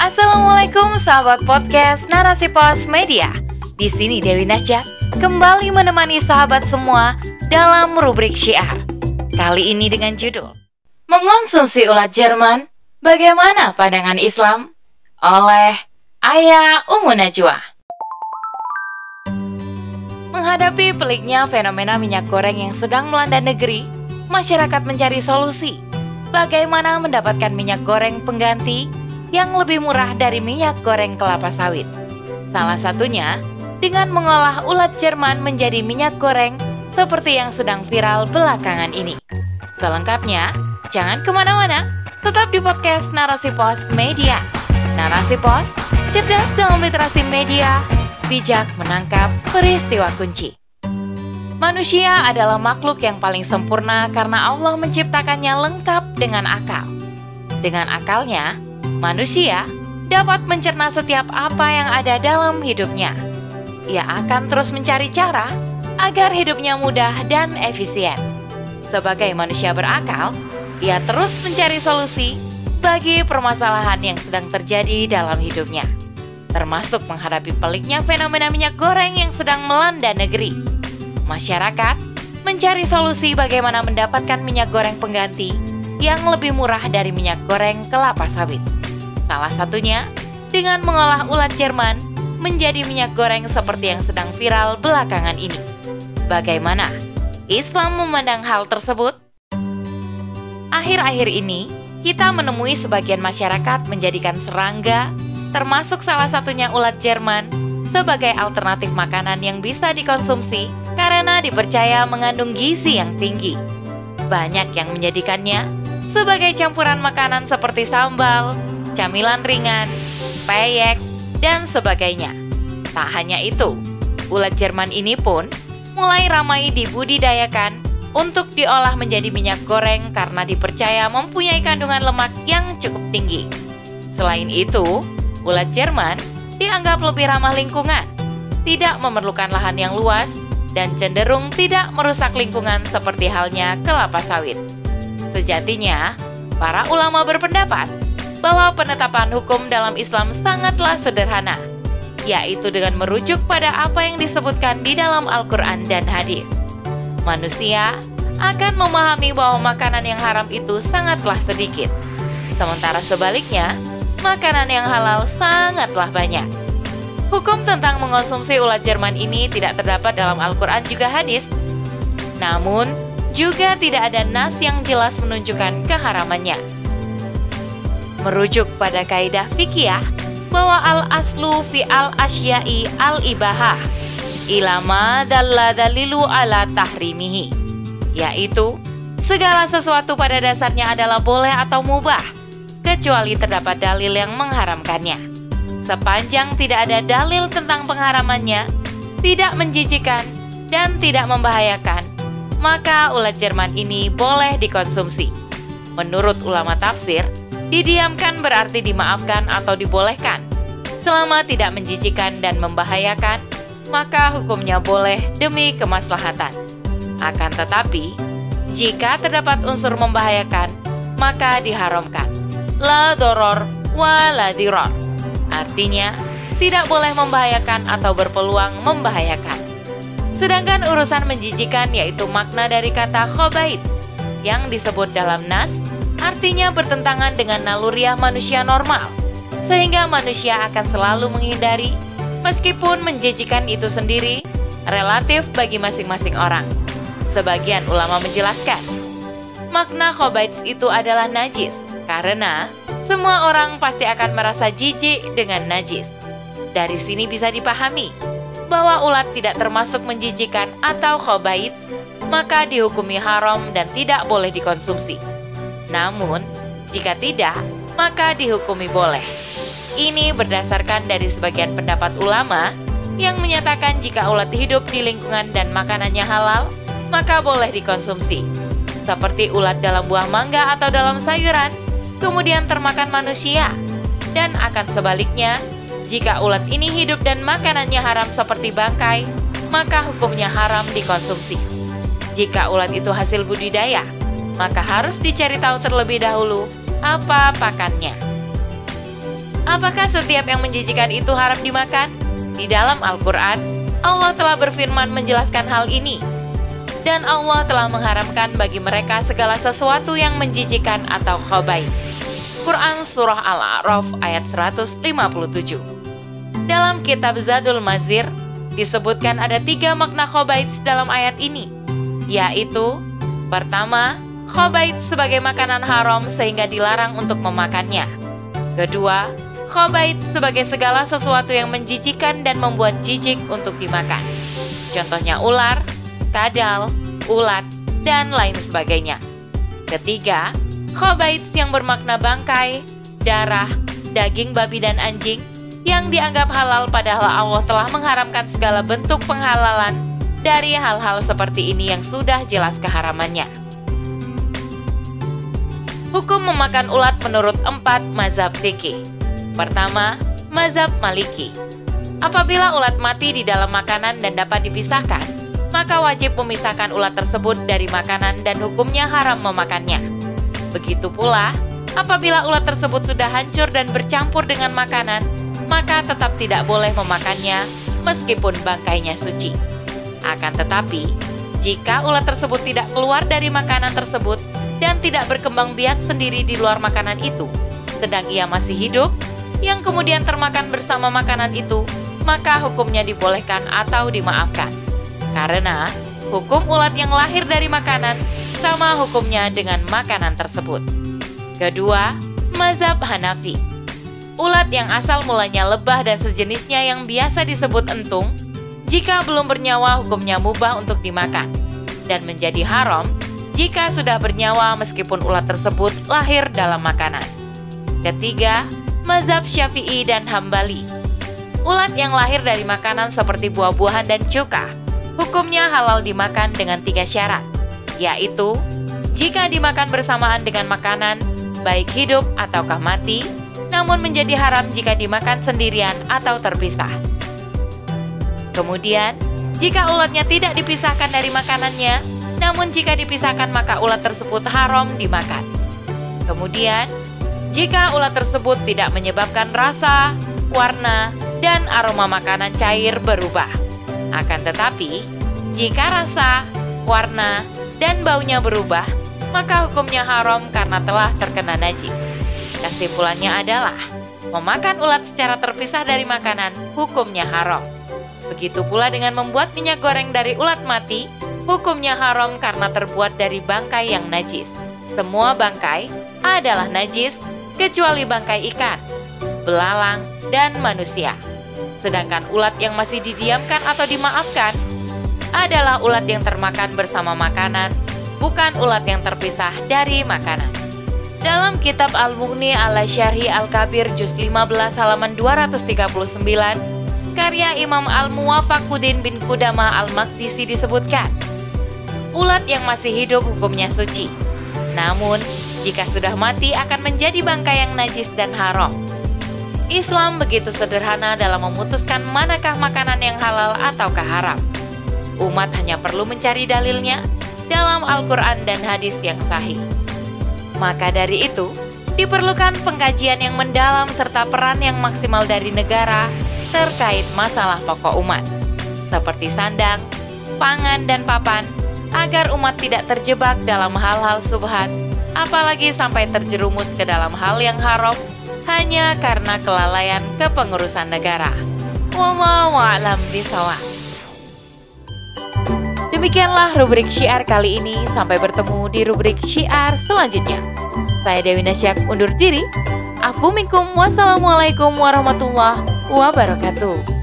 Assalamualaikum sahabat podcast Narasi Pos Media. Di sini Dewi Najak kembali menemani sahabat semua dalam rubrik syiar. Kali ini dengan judul Mengonsumsi ulat Jerman, bagaimana pandangan Islam? Oleh Ayah Umu Najwa. Menghadapi peliknya fenomena minyak goreng yang sedang melanda negeri, masyarakat mencari solusi. Bagaimana mendapatkan minyak goreng pengganti yang lebih murah dari minyak goreng kelapa sawit? Salah satunya dengan mengolah ulat Jerman menjadi minyak goreng seperti yang sedang viral belakangan ini. Selengkapnya, jangan ke mana-mana, tetap di podcast Narasi Pos Media. Narasi Pos, cerdas dalam literasi media, bijak menangkap peristiwa kunci. Manusia adalah makhluk yang paling sempurna karena Allah menciptakannya lengkap dengan akal. Dengan akalnya, manusia dapat mencerna setiap apa yang ada dalam hidupnya. Ia akan terus mencari cara agar hidupnya mudah dan efisien. Sebagai manusia berakal, ia terus mencari solusi bagi permasalahan yang sedang terjadi dalam hidupnya, termasuk menghadapi peliknya fenomena minyak goreng yang sedang melanda negeri masyarakat mencari solusi bagaimana mendapatkan minyak goreng pengganti yang lebih murah dari minyak goreng kelapa sawit. Salah satunya dengan mengolah ulat Jerman menjadi minyak goreng seperti yang sedang viral belakangan ini. Bagaimana Islam memandang hal tersebut? Akhir-akhir ini, kita menemui sebagian masyarakat menjadikan serangga, termasuk salah satunya ulat Jerman, sebagai alternatif makanan yang bisa dikonsumsi karena dipercaya mengandung gizi yang tinggi. Banyak yang menjadikannya sebagai campuran makanan seperti sambal, camilan ringan, peyek, dan sebagainya. Tak hanya itu, ulat Jerman ini pun mulai ramai dibudidayakan untuk diolah menjadi minyak goreng karena dipercaya mempunyai kandungan lemak yang cukup tinggi. Selain itu, ulat Jerman dianggap lebih ramah lingkungan, tidak memerlukan lahan yang luas, dan cenderung tidak merusak lingkungan seperti halnya kelapa sawit. Sejatinya, para ulama berpendapat bahwa penetapan hukum dalam Islam sangatlah sederhana, yaitu dengan merujuk pada apa yang disebutkan di dalam Al-Quran dan hadis. Manusia akan memahami bahwa makanan yang haram itu sangatlah sedikit, sementara sebaliknya, makanan yang halal sangatlah banyak. Hukum tentang mengonsumsi ulat Jerman ini tidak terdapat dalam Al-Quran juga hadis. Namun, juga tidak ada nas yang jelas menunjukkan keharamannya. Merujuk pada kaidah fikih bahwa al-aslu fi al-asyai al-ibahah ilama dalla dalilu ala tahrimihi yaitu segala sesuatu pada dasarnya adalah boleh atau mubah kecuali terdapat dalil yang mengharamkannya. Sepanjang tidak ada dalil tentang pengharamannya, tidak menjijikan, dan tidak membahayakan, maka ulat Jerman ini boleh dikonsumsi. Menurut ulama tafsir, didiamkan berarti dimaafkan atau dibolehkan. Selama tidak menjijikan dan membahayakan, maka hukumnya boleh demi kemaslahatan. Akan tetapi, jika terdapat unsur membahayakan, maka diharamkan la doror wa la diror. Artinya, tidak boleh membahayakan atau berpeluang membahayakan. Sedangkan urusan menjijikan yaitu makna dari kata khobait yang disebut dalam nas artinya bertentangan dengan naluriah manusia normal sehingga manusia akan selalu menghindari meskipun menjijikan itu sendiri relatif bagi masing-masing orang. Sebagian ulama menjelaskan makna khobait itu adalah najis karena semua orang pasti akan merasa jijik dengan najis. Dari sini bisa dipahami bahwa ulat tidak termasuk menjijikan atau khobait, maka dihukumi haram dan tidak boleh dikonsumsi. Namun, jika tidak, maka dihukumi boleh. Ini berdasarkan dari sebagian pendapat ulama yang menyatakan jika ulat hidup di lingkungan dan makanannya halal, maka boleh dikonsumsi. Seperti ulat dalam buah mangga atau dalam sayuran, kemudian termakan manusia. Dan akan sebaliknya, jika ulat ini hidup dan makanannya haram seperti bangkai, maka hukumnya haram dikonsumsi. Jika ulat itu hasil budidaya, maka harus dicari tahu terlebih dahulu apa pakannya. Apakah setiap yang menjijikan itu haram dimakan? Di dalam Al-Quran, Allah telah berfirman menjelaskan hal ini. Dan Allah telah mengharamkan bagi mereka segala sesuatu yang menjijikan atau khobai. Quran Surah Al-A'raf ayat 157 Dalam kitab Zadul Mazir, disebutkan ada tiga makna khobaid dalam ayat ini, yaitu pertama, khobaid sebagai makanan haram sehingga dilarang untuk memakannya. Kedua, Khobaid sebagai segala sesuatu yang menjijikan dan membuat jijik untuk dimakan. Contohnya ular, kadal, ulat, dan lain sebagainya. Ketiga, khobaid yang bermakna bangkai, darah, daging babi dan anjing yang dianggap halal padahal Allah telah mengharamkan segala bentuk penghalalan dari hal-hal seperti ini yang sudah jelas keharamannya. Hukum memakan ulat menurut empat mazhab fikih. Pertama, mazhab Maliki. Apabila ulat mati di dalam makanan dan dapat dipisahkan, maka wajib memisahkan ulat tersebut dari makanan dan hukumnya haram memakannya. Begitu pula, apabila ulat tersebut sudah hancur dan bercampur dengan makanan, maka tetap tidak boleh memakannya meskipun bangkainya suci. Akan tetapi, jika ulat tersebut tidak keluar dari makanan tersebut dan tidak berkembang biak sendiri di luar makanan itu, sedang ia masih hidup, yang kemudian termakan bersama makanan itu, maka hukumnya dibolehkan atau dimaafkan. Karena hukum ulat yang lahir dari makanan sama hukumnya dengan makanan tersebut. Kedua, mazhab Hanafi. Ulat yang asal mulanya lebah dan sejenisnya yang biasa disebut entung, jika belum bernyawa hukumnya mubah untuk dimakan, dan menjadi haram jika sudah bernyawa meskipun ulat tersebut lahir dalam makanan. Ketiga, mazhab Syafi'i dan Hambali. Ulat yang lahir dari makanan seperti buah-buahan dan cuka, hukumnya halal dimakan dengan tiga syarat, yaitu jika dimakan bersamaan dengan makanan, baik hidup ataukah mati, namun menjadi haram jika dimakan sendirian atau terpisah. Kemudian, jika ulatnya tidak dipisahkan dari makanannya, namun jika dipisahkan maka ulat tersebut haram dimakan. Kemudian, jika ulat tersebut tidak menyebabkan rasa, warna, dan aroma makanan cair berubah. Akan tetapi, jika rasa, warna, dan baunya berubah, maka hukumnya haram karena telah terkena najis. Kesimpulannya adalah, memakan ulat secara terpisah dari makanan hukumnya haram. Begitu pula dengan membuat minyak goreng dari ulat mati, hukumnya haram karena terbuat dari bangkai yang najis. Semua bangkai adalah najis kecuali bangkai ikan, belalang, dan manusia. Sedangkan ulat yang masih didiamkan atau dimaafkan adalah ulat yang termakan bersama makanan, bukan ulat yang terpisah dari makanan. Dalam kitab Al-Mughni ala Syarhi Al-Kabir Juz 15 halaman 239, karya Imam Al-Muwafaquddin bin Kudama Al-Maqdisi disebutkan, ulat yang masih hidup hukumnya suci. Namun, jika sudah mati akan menjadi bangkai yang najis dan haram. Islam begitu sederhana dalam memutuskan manakah makanan yang halal ataukah haram. Umat hanya perlu mencari dalilnya dalam Al-Quran dan hadis yang sahih. Maka dari itu, diperlukan pengkajian yang mendalam serta peran yang maksimal dari negara terkait masalah pokok umat, seperti sandang, pangan, dan papan, agar umat tidak terjebak dalam hal-hal subhat apalagi sampai terjerumus ke dalam hal yang haram hanya karena kelalaian kepengurusan negara. Wallahualam bisawab. Demikianlah rubrik syiar kali ini. Sampai bertemu di rubrik syiar selanjutnya. Saya Dewi Nasyak undur diri. Afu minkum wassalamualaikum warahmatullahi wabarakatuh.